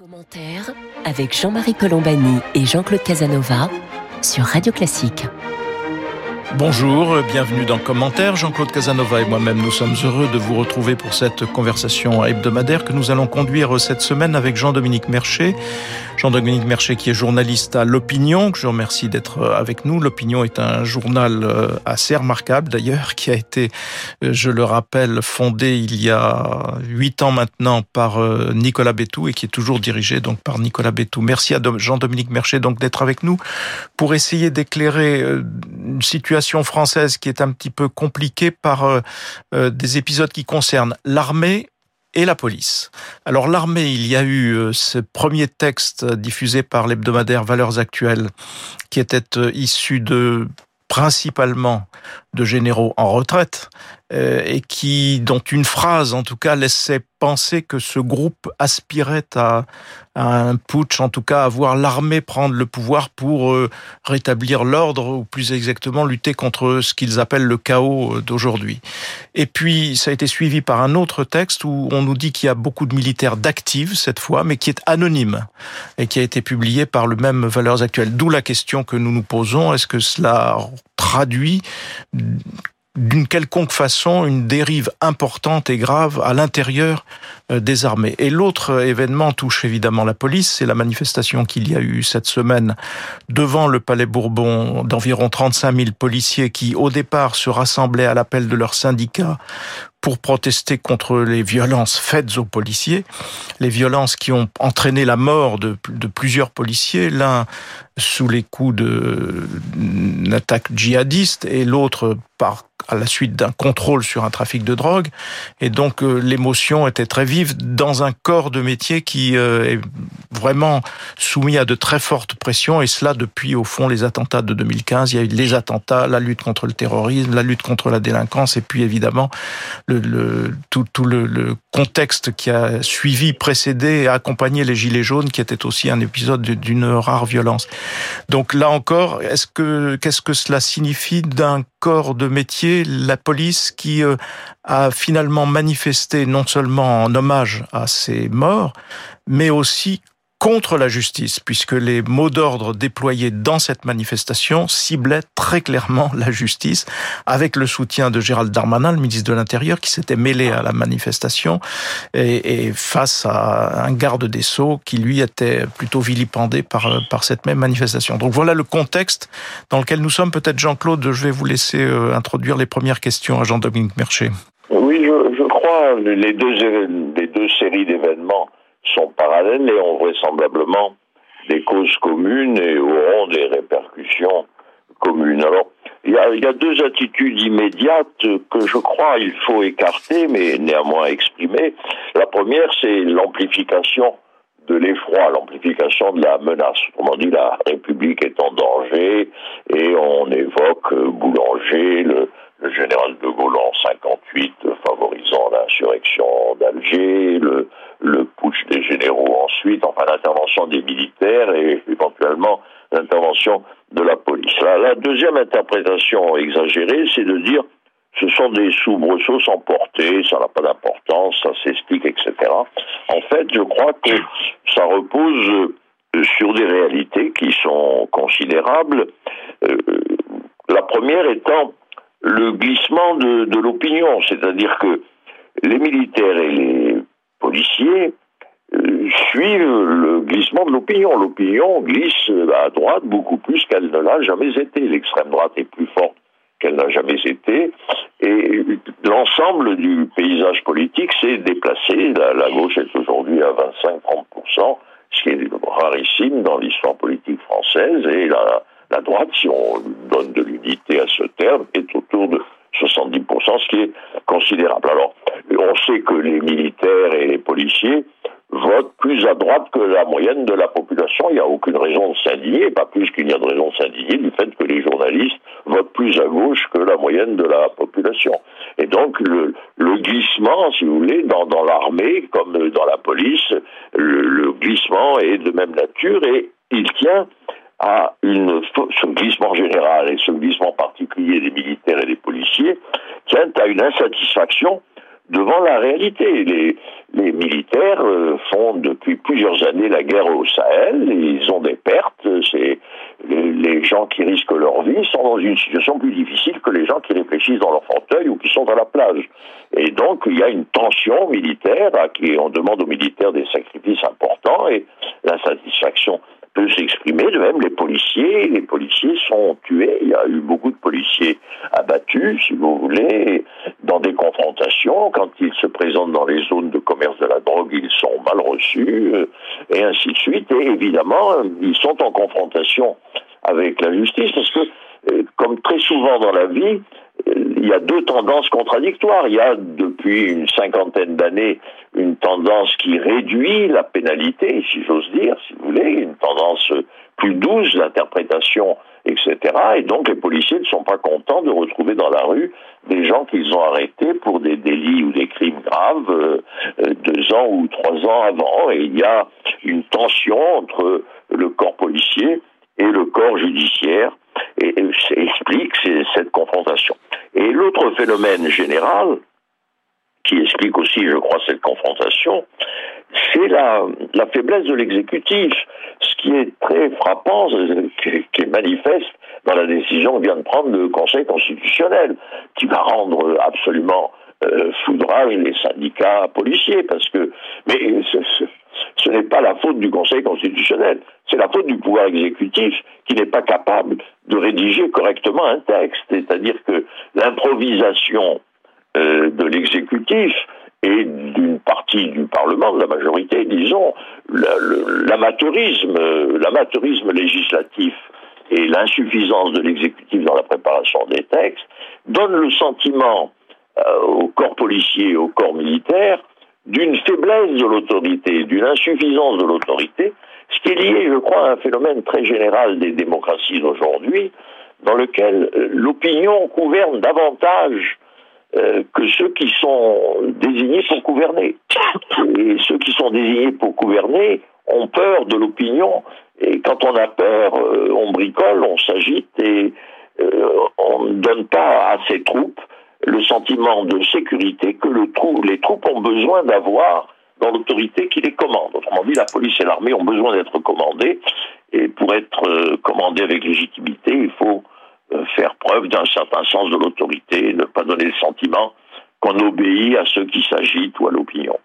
Commentaire avec Jean-Marie Colombani et Jean-Claude Casanova sur Radio Classique. Bonjour, bienvenue dans Commentaire. Jean-Claude Casanova et moi-même, nous sommes heureux de vous retrouver pour cette conversation hebdomadaire que nous allons conduire cette semaine avec Jean-Dominique Mercher. Jean-Dominique Mercher qui est journaliste à L'Opinion, que je remercie d'être avec nous. L'Opinion est un journal euh, assez remarquable d'ailleurs, qui a été, euh, je le rappelle, fondé il y a huit ans maintenant par euh, Nicolas Bétou et qui est toujours dirigé donc par Nicolas Bétou. Merci à Jean-Dominique Mercher donc d'être avec nous pour essayer d'éclairer une situation française qui est un petit peu compliquée par euh, euh, des épisodes qui concernent l'armée et la police. Alors l'armée, il y a eu euh, ce premier texte diffusé par l'hebdomadaire Valeurs Actuelles qui était issu de principalement de généraux en retraite et qui, dont une phrase en tout cas laissait penser que ce groupe aspirait à, un putsch, en tout cas à voir l'armée prendre le pouvoir pour euh, rétablir l'ordre, ou plus exactement lutter contre ce qu'ils appellent le chaos euh, d'aujourd'hui. Et puis, ça a été suivi par un autre texte où on nous dit qu'il y a beaucoup de militaires d'actifs cette fois, mais qui est anonyme et qui a été publié par le même Valeurs Actuelles. D'où la question que nous nous posons, est-ce que cela traduit d'une quelconque façon une dérive importante et grave à l'intérieur des armées. Et l'autre événement touche évidemment la police, c'est la manifestation qu'il y a eu cette semaine devant le Palais Bourbon d'environ 35 000 policiers qui au départ se rassemblaient à l'appel de leurs syndicats pour protester contre les violences faites aux policiers, les violences qui ont entraîné la mort de, de plusieurs policiers, l'un sous les coups d'une attaque djihadiste et l'autre à la suite d'un contrôle sur un trafic de drogue. Et donc euh, l'émotion était très vive dans un corps de métier qui euh, est vraiment soumis à de très fortes pressions, et cela depuis au fond les attentats de 2015. Il y a eu les attentats, la lutte contre le terrorisme, la lutte contre la délinquance, et puis évidemment tout le, le, contexte qui a suivi, précédé et accompagné les Gilets jaunes, qui était aussi un épisode d'une rare violence. Donc là encore, est-ce que qu'est-ce que cela signifie d'un corps de métier, la police, qui euh, a finalement manifesté non seulement en hommage à ces morts, mais aussi contre la justice, puisque les mots d'ordre déployés dans cette manifestation ciblaient très clairement la justice, avec le soutien de Gérald Darmanin, le ministre de l'Intérieur, qui s'était mêlé à la manifestation, et, et, face à un garde des Sceaux qui, lui, était plutôt vilipendé par, par cette même manifestation. Donc voilà le contexte dans lequel nous sommes. Peut-être, Jean-Claude, je vais vous laisser euh, introduire les premières questions à Jean-Dominique Mercher. Oui, je, je crois, les deux, les deux séries d'événements sont parallèles et ont vraisemblablement des causes communes et auront des répercussions communes. Alors, il y a, deux attitudes immédiates que je crois il faut écarter, mais néanmoins exprimer. La première, c'est l'amplification de l'effroi, l'amplification de la menace. Autrement dit, la République est en danger et on évoque Boulanger, le, le général de Gaulle en 58 favorisant l'insurrection d'Alger, le, le putsch des généraux ensuite, enfin l'intervention des militaires et éventuellement l'intervention de la police. La, la deuxième interprétation exagérée, c'est de dire ce sont des soubresauts sans portée, ça n'a pas d'importance, ça s'explique, etc. En fait, je crois que ça repose sur des réalités qui sont considérables. Euh, la première étant le glissement de, de l'opinion, c'est-à-dire que les militaires et les policiers euh, suivent le glissement de l'opinion. L'opinion glisse à droite beaucoup plus qu'elle ne l'a jamais été. L'extrême droite est plus forte qu'elle n'a jamais été. Et l'ensemble du paysage politique s'est déplacé. La, gauche est aujourd'hui à 25-30%, ce qui est rarissime dans l'histoire politique française. Et la, droite, si on donne de l'unité à ce terme, est autour de 70%, ce qui est considérable. Alors, on sait que les militaires et les policiers votent plus à droite que la moyenne de la population. Il n'y a aucune raison de s'indigner, pas plus qu'il n'y a de raison de s'indigner du fait que les journalistes plus à gauche que la moyenne de la population. Et donc le, glissement, si vous voulez, dans, l'armée comme dans la police, le, glissement est de même nature et il tient à une, ce glissement général et ce glissement particulier des militaires et des policiers tient à une insatisfaction devant la réalité. Les, les militaires euh, font depuis plusieurs années la guerre au Sahel, ils ont des pertes, c'est les, gens qui risquent leur vie sont dans une situation plus difficile que les gens qui réfléchissent dans leur fauteuil ou qui sont à la plage. Et donc il y a une tension militaire à qui on demande aux militaires des sacrifices importants et l'insatisfaction peut s'exprimer. De même, les policiers, les policiers sont tués. Il y a eu beaucoup de policiers abattus, si vous voulez, dans des confrontations. Quand ils se présentent dans les zones de commerce de la drogue, ils sont mal reçus, euh, et ainsi de suite. Et évidemment, ils sont en confrontation avec la justice, parce que, comme très souvent dans la vie, il y a deux tendances contradictoires. Il y a depuis une cinquantaine d'années une tendance qui réduit la pénalité, si j'ose dire, si vous voulez, une tendance plus douce d'interprétation, etc. Et donc les policiers ne sont pas contents de retrouver dans la rue des gens qu'ils ont arrêtés pour des délits ou des crimes graves euh, euh, deux ans ou trois ans avant. Et il y a une tension entre le corps policier et le corps judiciaire explique cette confrontation. Et l'autre phénomène général, qui explique aussi, je crois, cette confrontation, c'est la, faiblesse de l'exécutif, ce qui est très frappant, qui, est manifeste dans la décision que vient de prendre le Conseil constitutionnel, qui va rendre absolument euh, foudrage les syndicats policiers, parce que mais ce n'est pas la faute du Conseil constitutionnel, c'est la faute du pouvoir exécutif qui n'est pas capable de rédiger correctement un texte. C'est-à-dire que l'improvisation euh, de l'exécutif et d'une partie du Parlement, de la majorité, disons, l'amateurisme, l'amateurisme législatif et l'insuffisance de l'exécutif dans la préparation des textes donnent le sentiment euh, au corps policier et au corps militaire d'une faiblesse de l'autorité, d'une insuffisance de l'autorité, ce qui est lié, je crois, à un phénomène très général des démocraties d'aujourd'hui, dans lequel euh, l'opinion gouverne davantage euh, que ceux qui sont désignés pour gouverner. Et ceux qui sont désignés pour gouverner ont peur de l'opinion, et quand on a peur, euh, on bricole, on s'agite, et on ne donne pas à ses troupes le sentiment de sécurité que les troupes ont besoin d'avoir dans l'autorité qui les commande. Autrement dit, la police et l'armée ont besoin d'être commandées, et pour être euh, commandées avec légitimité, il faut euh, faire preuve d'un certain sens de l'autorité, ne pas donner le sentiment qu'on obéit à ceux qui s'agitent ou à l'opinion.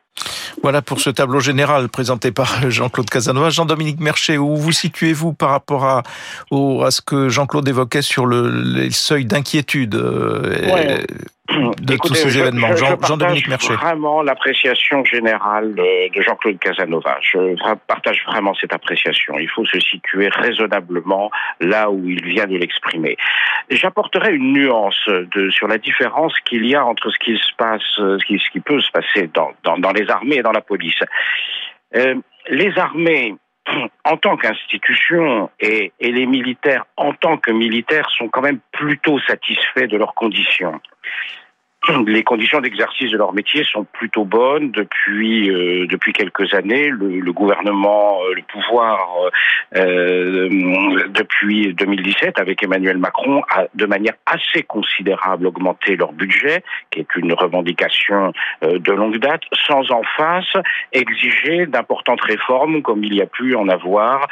Voilà pour ce tableau général présenté par Jean-Claude Casanova. Jean-Dominique Merchet, où vous situez-vous par rapport à, ce que Jean-Claude évoquait sur le, les seuils d'inquiétude euh, de tous ces événements. Jean-Dominique Merchet. Vraiment l'appréciation générale de, Jean-Claude Casanova. Je partage vraiment cette appréciation. Il faut se situer raisonnablement là où il vient de l'exprimer. J'apporterai une nuance de, sur la différence qu'il y a entre ce qui se passe, ce qui, ce qui peut se passer dans, dans, dans, les armées et dans la police. Euh, les armées en tant qu'institution et, et, les militaires en tant que militaires sont quand même plutôt satisfaits de leurs conditions les conditions d'exercice de leur métier sont plutôt bonnes depuis euh, depuis quelques années. Le, le gouvernement, euh, le pouvoir, euh, euh depuis 2017, avec Emmanuel Macron, a de manière assez considérable augmenté leur budget, qui est une revendication de longue date, sans en face exiger d'importantes réformes comme il y a pu en avoir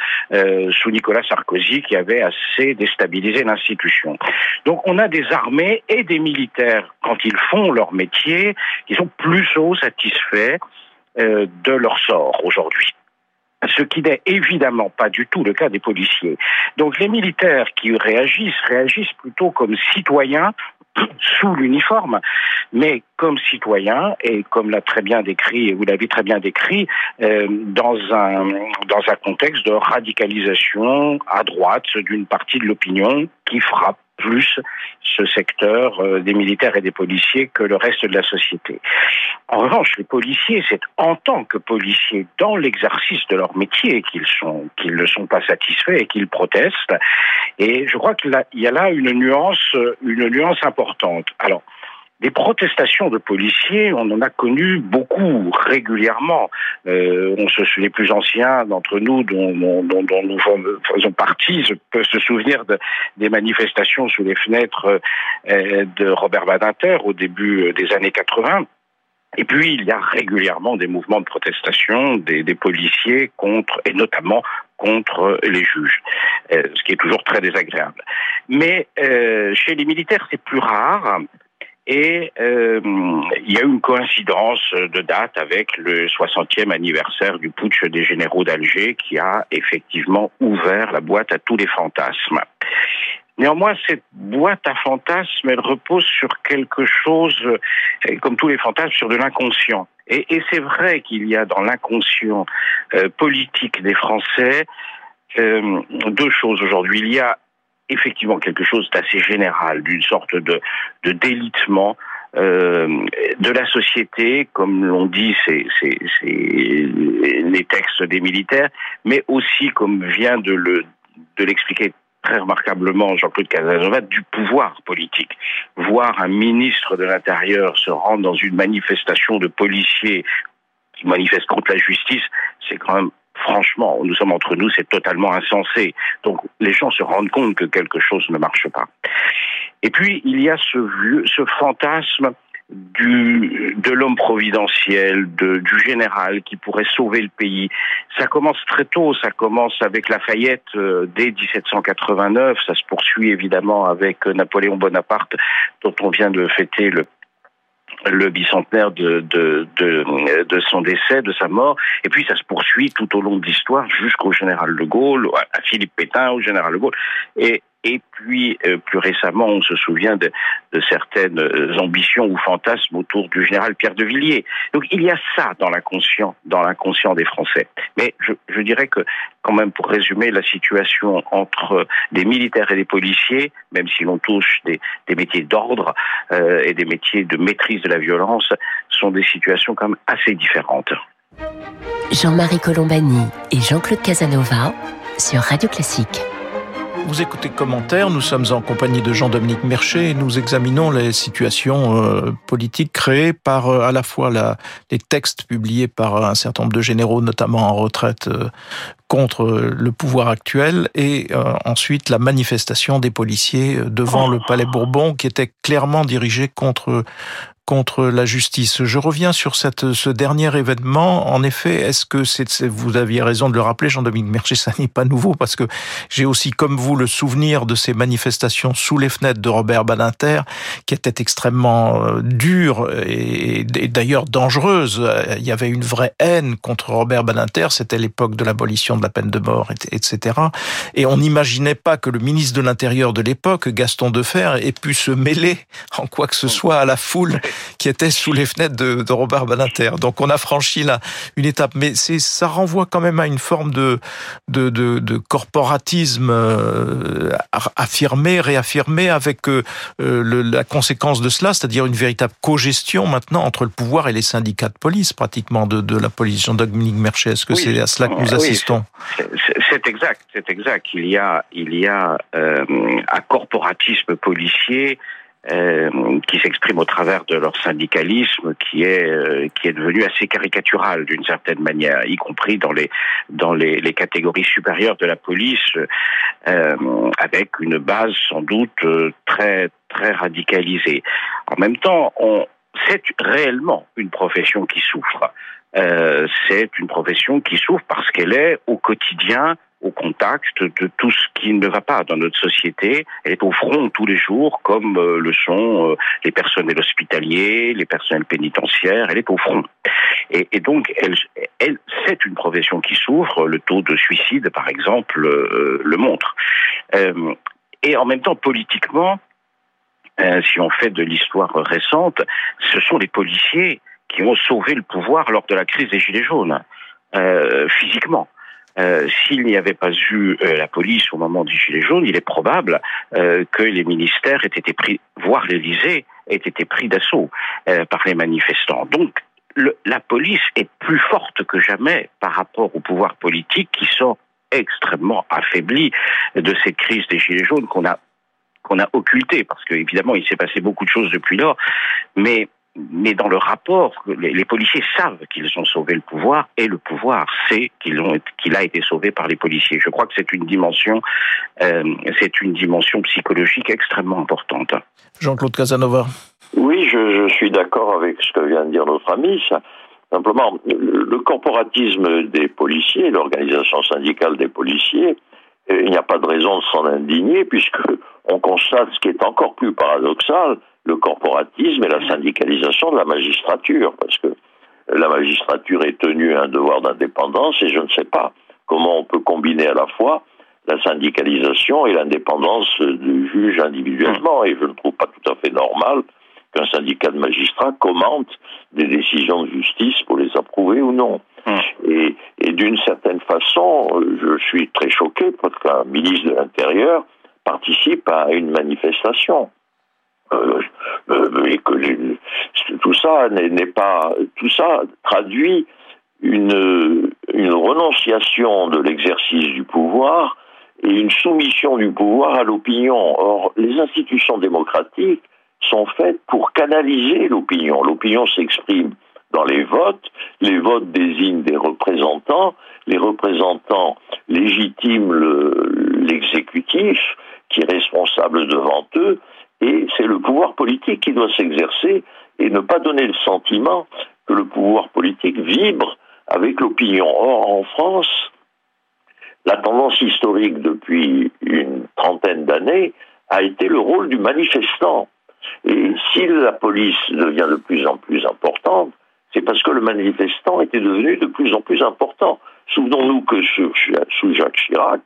sous Nicolas Sarkozy, qui avait assez déstabilisé l'institution. Donc on a des armées et des militaires quand ils font leur métier, qui sont plus haut satisfaits euh, de leur sort aujourd'hui ce qui n'est évidemment pas du tout le cas des policiers. Donc les militaires qui réagissent réagissent plutôt comme citoyens sous l'uniforme, mais comme citoyens et comme l'a très bien décrit, vous l'avez très bien décrit, euh, dans un dans un contexte de radicalisation à droite d'une partie de l'opinion qui frappe plus ce secteur euh, des militaires et des policiers que le reste de la société. En revanche, les policiers, c'est en tant que policiers, dans l'exercice de leur métier, qu'ils sont, qu'ils ne sont pas satisfaits et qu'ils protestent. Et je crois qu'il y a là une nuance, une nuance importante. Alors, des protestations de policiers, on en a connu beaucoup régulièrement. Euh, on se, les plus anciens d'entre nous, dont, nous faisons partie, peuvent se souvenir de, des manifestations sous les fenêtres euh, de Robert Badinter au début des années 80 Et puis, il y a régulièrement des mouvements de protestation des, policiers contre, et notamment contre les juges, euh, ce qui est toujours très désagréable. Mais euh, chez les militaires, c'est plus rare. Et euh, il y a eu une coïncidence de date avec le 60e anniversaire du putsch des généraux d'Alger qui a effectivement ouvert la boîte à tous les fantasmes. Néanmoins, cette boîte à fantasmes, elle repose sur quelque chose, euh, comme tous les fantasmes, sur de l'inconscient. Et, c'est vrai qu'il y a dans l'inconscient euh, politique des Français euh, deux choses aujourd'hui. Il y a effectivement quelque chose d'assez général, d'une sorte de, délitement euh, de la société, comme l'ont dit c'est les textes des militaires, mais aussi, comme vient de le de l'expliquer très remarquablement Jean-Claude Casanova, du pouvoir politique. Voir un ministre de l'Intérieur se rendre dans une manifestation de policiers qui manifestent contre la justice, c'est quand même franchement, nous sommes entre nous, c'est totalement insensé. Donc les gens se rendent compte que quelque chose ne marche pas. Et puis il y a ce, vieux, ce fantasme du, de l'homme providentiel, de, du général qui pourrait sauver le pays. Ça commence très tôt, ça commence avec Lafayette euh, dès 1789, ça se poursuit évidemment avec Napoléon Bonaparte dont on vient de fêter le le bicentenaire de, de, de, son décès, de sa mort, et puis ça se poursuit tout au long de l'histoire jusqu'au général de Gaulle, à Philippe Pétain, au général de Gaulle, et puis, euh, plus récemment, on se souvient de, certaines euh, ambitions ou fantasmes autour du général Pierre de Villiers. Donc, il y a ça dans l'inconscient, des Français. Mais je, dirais que, quand même, pour résumer la situation entre des militaires et des policiers, même si l'on touche des, métiers d'ordre euh, et des métiers de maîtrise de la violence, sont des situations quand même assez différentes. Jean-Marie Colombani et Jean-Claude Casanova sur Radio Classique. Vous écoutez Commentaire, nous sommes en compagnie de Jean-Dominique Mercher et nous examinons les situations euh, politiques créées par euh, à la fois la, les textes publiés par un certain nombre de généraux, notamment en retraite, euh, contre le pouvoir actuel et euh, ensuite la manifestation des policiers devant le Palais Bourbon qui était clairement dirigée contre contre la justice. Je reviens sur cette, ce dernier événement. En effet, est-ce que c'est, vous aviez raison de le rappeler, Jean-Dominique Mercier, ça n'est pas nouveau parce que j'ai aussi, comme vous, le souvenir de ces manifestations sous les fenêtres de Robert Badinter, qui étaient extrêmement euh, dures et, et d'ailleurs dangereuses. Il y avait une vraie haine contre Robert Badinter. C'était l'époque de l'abolition de la peine de mort, etc. Et on n'imaginait pas que le ministre de l'Intérieur de l'époque, Gaston Defer, ait pu se mêler en quoi que ce soit à la foule qui était sous les fenêtres de, de Robert Badinter. Donc on a franchi là une étape, mais c'est ça renvoie quand même à une forme de de, de, de corporatisme euh, affirmé, réaffirmé, avec euh, le, la conséquence de cela, c'est-à-dire une véritable co-gestion maintenant entre le pouvoir et les syndicats de police, pratiquement de, de la police. Jean-Dominique Merchet, est-ce que oui. c'est à cela que nous oui, assistons? C'est exact, c'est exact. Il y a il y a euh, un corporatisme policier euh, qui s'expriment au travers de leur syndicalisme, qui est euh, qui est devenu assez caricatural d'une certaine manière, y compris dans les dans les, catégories supérieures de la police, euh, avec une base sans doute très très radicalisée. En même temps, c'est réellement une profession qui souffre. C'est une profession qui souffre parce qu'elle est au quotidien au contact de tout ce qui ne va pas dans notre société. Elle est au front tous les jours, comme euh, le sont euh, les personnels hospitaliers, les personnels pénitentiaires. Elle est au front. Et, donc, c'est une profession qui souffre. Le taux de suicide, par exemple, euh, le montre. Et en même temps, politiquement, si on fait de l'histoire récente, ce sont les policiers qui ont sauvé le pouvoir lors de la crise des Gilets jaunes, physiquement. Euh, S'il n'y avait pas eu euh, la police au moment du gilet jaune, il est probable euh, que les ministères aient été pris, voire l'Élysée, aient été pris d'assaut par les manifestants. Donc, la police est plus forte que jamais par rapport au pouvoir politique qui sont extrêmement affaiblis de cette crise des gilets jaunes qu'on a qu'on a occulté parce que évidemment il s'est passé beaucoup de choses depuis lors, mais mais dans le rapport, les, les policiers savent qu'ils ont sauvé le pouvoir et le pouvoir sait qu'il qu a été sauvé par les policiers. Je crois que c'est une dimension, euh, c'est une dimension psychologique extrêmement importante. Jean-Claude Casanova. Oui, je, suis d'accord avec ce que vient de dire notre ami. Simplement, le corporatisme des policiers, l'organisation syndicale des policiers, euh, il n'y a pas de raison de s'en indigner puisque on constate ce qui est encore plus paradoxal, le corporatisme et la syndicalisation de la magistrature, parce que la magistrature est tenue à un devoir d'indépendance et je ne sais pas comment on peut combiner à la fois la syndicalisation et l'indépendance du juge individuellement. Et je ne trouve pas tout à fait normal qu'un syndicat de magistrats commente des décisions de justice pour les approuver ou non. Et, et d'une certaine façon, je suis très choqué parce qu'un ministre de l'Intérieur participe à une manifestation. Euh, euh, et que tout ça n'est pas tout ça traduit une, une renonciation de l'exercice du pouvoir et une soumission du pouvoir à l'opinion. Or, les institutions démocratiques sont faites pour canaliser l'opinion. L'opinion s'exprime dans les votes, les votes désignent des représentants, les représentants légitiment l'exécutif qui est responsable devant eux, et c'est le pouvoir politique qui doit s'exercer et ne pas donner le sentiment que le pouvoir politique vibre avec l'opinion. Or, en France, la tendance historique depuis une trentaine d'années a été le rôle du manifestant. Et si la police devient de plus en plus importante, c'est parce que le manifestant était devenu de plus en plus important. Souvenons-nous que sous Jacques Chirac,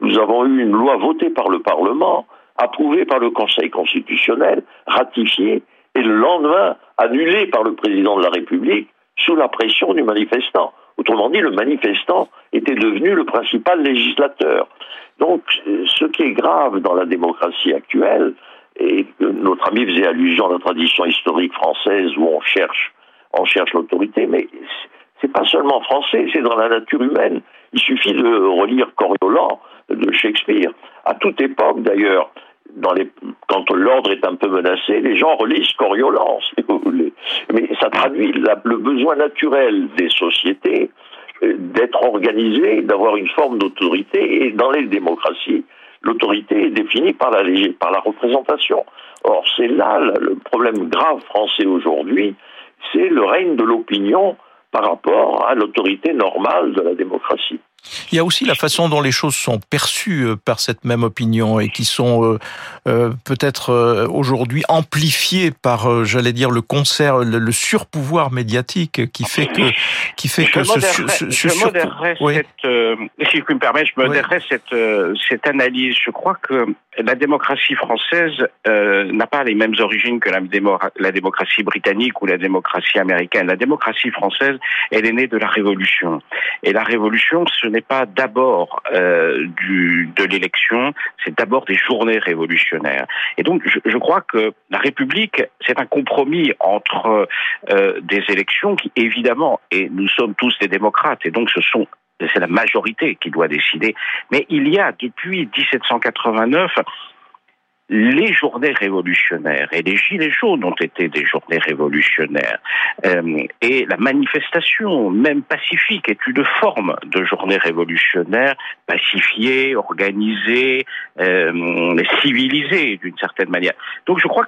nous avons eu une loi votée par le Parlement, approuvée par le Conseil constitutionnel, ratifiée, et le lendemain annulée par le président de la République sous la pression du manifestant. Autrement dit, le manifestant était devenu le principal législateur. Donc, ce qui est grave dans la démocratie actuelle, et notre ami faisait allusion à la tradition historique française où on cherche, on cherche l'autorité, mais c'est pas seulement français, c'est dans la nature humaine. Il suffit de relire Coriolan de Shakespeare. À toute époque, d'ailleurs, quand l'ordre est un peu menacé, les gens relisent Coriolan. Mais ça traduit le besoin naturel des sociétés euh, d'être organisées, d'avoir une forme d'autorité. Et dans les démocraties, l'autorité est définie par la, par la représentation. Or, c'est là le problème grave français aujourd'hui, c'est le règne de l'opinion par rapport à l'autorité normale de la démocratie. Il y a aussi la façon dont les choses sont perçues euh, par cette même opinion et qui sont euh, euh, peut-être aujourd'hui amplifiées par, j'allais dire, le concert, le, surpouvoir médiatique qui fait que, qui fait que ce, ce, je modérerais cette, si je me permettre, je modérerais cette, cette analyse. Je crois que la démocratie française n'a pas les mêmes origines que la, la démocratie britannique ou la démocratie américaine. La démocratie française, elle est née de la Révolution. Et la Révolution, ce n'est pas d'abord euh, de l'élection, c'est d'abord des journées révolutionnaires. Et donc, je, crois que la République, c'est un compromis entre euh, des élections qui, évidemment, et nous sommes tous des démocrates, et donc ce sont c'est la majorité qui doit décider. Mais il y a depuis 1789 les journées révolutionnaires et les gilets jaunes ont été des journées révolutionnaires. Euh, et la manifestation, même pacifique, est une forme de journée révolutionnaire, pacifiée, organisée, euh, civilisée d'une certaine manière. Donc je crois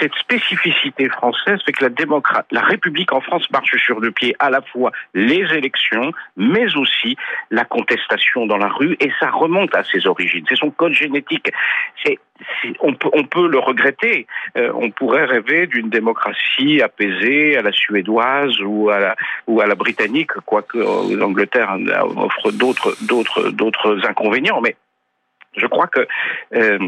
cette spécificité française fait que la démocrate, la République en France marche sur deux pieds, à la fois les élections, mais aussi la contestation dans la rue, et ça remonte à ses origines. C'est son code génétique. C'est, on, peut, on peut le regretter. Euh, on pourrait rêver d'une démocratie apaisée à la suédoise ou à la, ou à la britannique, quoique euh, l'Angleterre offre d'autres, d'autres, d'autres inconvénients, mais je crois que euh,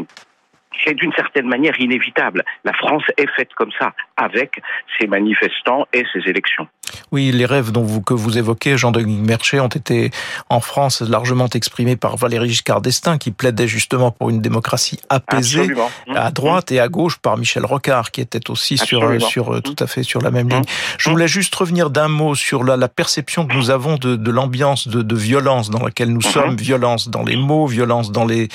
c'est d'une certaine manière inévitable. La France est faite comme ça, avec ses manifestants et ses élections. Oui, les rêves dont vous, que vous évoquez, Jean-Denis Merchet, ont été en France largement exprimés par Valéry Giscard d'Estaing, qui plaidait justement pour une démocratie apaisée à mmh. droite et à gauche par Michel Rocard, qui était aussi sur, sur mmh. tout à fait sur la même ligne. Mmh. Je voulais juste revenir d'un mot sur la, la, perception que nous avons de, de l'ambiance de, de, violence dans laquelle nous sommes, violence dans les mots, violence dans les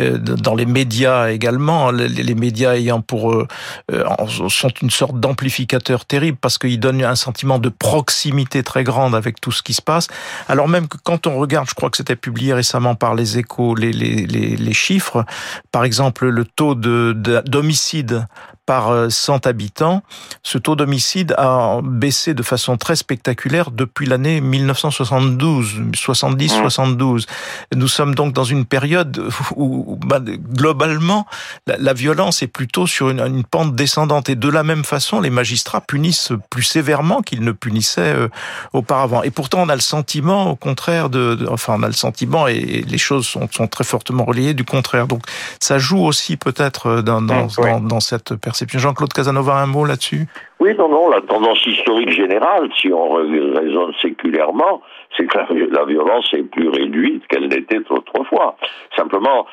euh, dans les médias également. Les, les médias ayant pour euh, euh sont une sorte d'amplificateur terrible parce qu'ils donnent un sentiment de proximité très grande avec tout ce qui se passe. Alors même que quand on regarde, je crois que c'était publié récemment par les échos, les, les, les, chiffres, par exemple le taux de d'homicide par 100 habitants. Ce taux d'homicide a baissé de façon très spectaculaire depuis l'année 1972, 70-72. Nous sommes donc dans une période où, bah, globalement, la, violence est plutôt sur une, une, pente descendante. Et de la même façon, les magistrats punissent plus sévèrement qu'ils ne punissaient euh, auparavant. Et pourtant, on a le sentiment, au contraire, de, enfin, on a le sentiment, et, les choses sont, sont, très fortement reliées, du contraire. Donc, ça joue aussi peut-être euh, dans, dans, dans, dans cette perception. Jean-Claude Casanova, un mot là-dessus? Oui, non, non, la tendance historique générale, si on raisonne séculairement, c'est que la, violence est plus réduite qu'elle n'était autrefois. Simplement,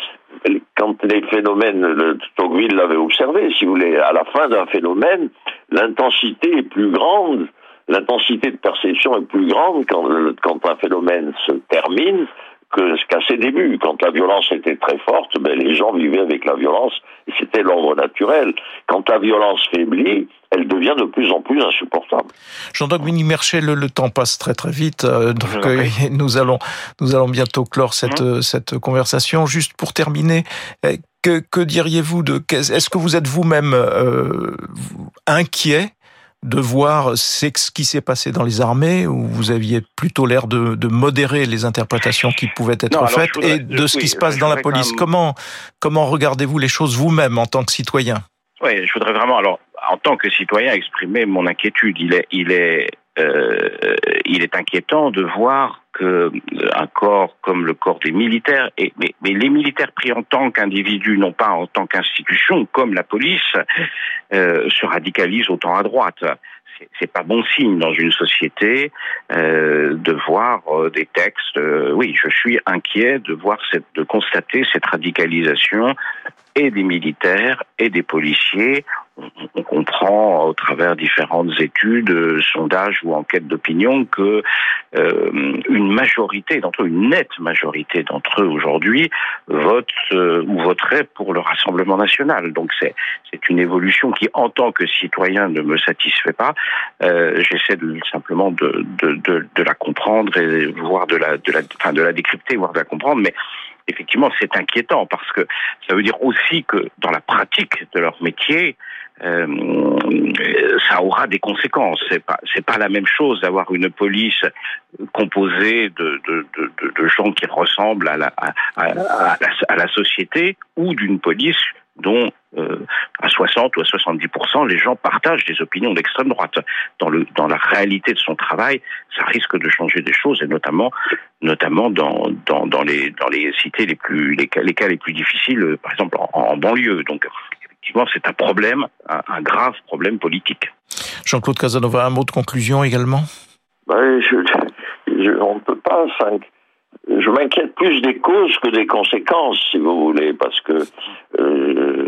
quand les phénomènes, Tocqueville l'avait observé, si vous voulez, à la fin d'un phénomène, l'intensité est plus grande, l'intensité de perception est plus grande quand, quand un phénomène se termine qu'à ses débuts. Quand la violence était très forte, ben, les gens vivaient avec la violence et c'était l'ordre naturel. Quand la violence faiblit, elle devient de plus en plus insupportable. Jean-Dominique Merchet, le, le, temps passe très très vite, euh, donc euh, nous allons nous allons bientôt clore cette mmh. cette conversation. Juste pour terminer, euh, que, que diriez-vous de est-ce que vous êtes vous-même euh, inquiet de voir ce qui s'est passé dans les armées, où vous aviez plutôt l'air de, de, modérer les interprétations qui pouvaient être faites, et de ce qui se passe dans la police. Comment, comment regardez-vous les choses vous-même en tant que citoyen? Oui, je voudrais vraiment, alors, en tant que citoyen, exprimer mon inquiétude. Il est, il est, euh, il est inquiétant de voir que euh, un corps comme le corps des militaires, et, mais, les militaires pris en tant qu'individus, non pas en tant qu'institution, comme la police, euh, se radicalisent autant à droite c'est pas bon signe dans une société de voir des textes. Oui, je suis inquiet de voir cette, de constater cette radicalisation et des militaires et des policiers. On, comprend au travers différentes études, sondages ou enquêtes d'opinion que une majorité d'entre eux, une nette majorité d'entre eux aujourd'hui votent ou voteraient pour le Rassemblement national. Donc c'est c'est une évolution qui, en tant que citoyen, ne me satisfait pas. Euh, j'essaie simplement de, de, de, la comprendre et voir de la, de la, enfin, de la décrypter, voire de la comprendre, mais effectivement, c'est inquiétant parce que ça veut dire aussi que dans la pratique de leur métier, euh, ça aura des conséquences. C'est pas c'est pas la même chose d'avoir une police composée de, de, gens qui ressemblent à la, à la société ou d'une police dont euh, à 60 ou à 70% les gens partagent des opinions d'extrême droite. Dans le dans la réalité de son travail, ça risque de changer des choses et notamment notamment dans dans, dans les dans les cités les plus les cas les, cas les plus difficiles, euh, par exemple en, en banlieue. Donc effectivement, c'est un problème, un, un, grave problème politique. Jean-Claude Casanova, un mot de conclusion également? Ben, je, je, on ne peut pas je m'inquiète plus des causes que des conséquences, si vous voulez, parce que euh,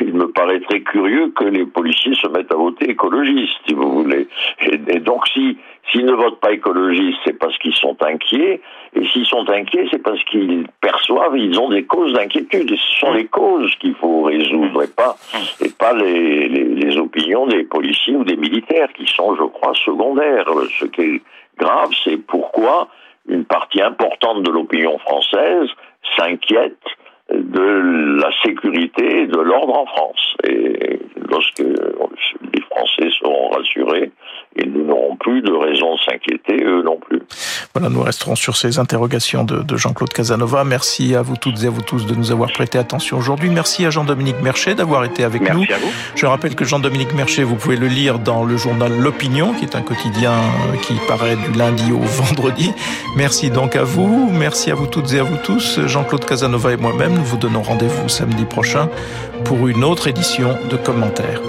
il me paraît très curieux que les policiers se mettent à voter écologiste, si vous voulez. Et, et donc, si s'ils ne votent pas écologiste, c'est parce qu'ils sont inquiets, et s'ils sont inquiets, c'est parce qu'ils perçoivent, ils ont des causes d'inquiétude, et ce sont les causes qu'il faut résoudre, et pas, et pas les, les opinions des policiers ou des militaires, qui sont, je crois, secondaires. Ce qui est grave, c'est pourquoi une partie importante de l'opinion française s'inquiète de la sécurité et de l'ordre en France. Et lorsque les Français seront rassurés, ils n'auront plus de raison de s'inquiéter, eux non plus. Voilà, nous resterons sur ces interrogations de, de Jean-Claude Casanova. Merci à vous toutes et à vous tous de nous avoir prêté attention aujourd'hui. Merci à Jean-Dominique Merchet d'avoir été avec Merci nous. À vous. Je rappelle que Jean-Dominique Merchet, vous pouvez le lire dans le journal L'Opinion, qui est un quotidien qui paraît du lundi au vendredi. Merci donc à vous. Merci à vous toutes et à vous tous. Jean-Claude Casanova et moi-même, nous vous donnons rendez-vous samedi prochain pour une autre édition de commentaires.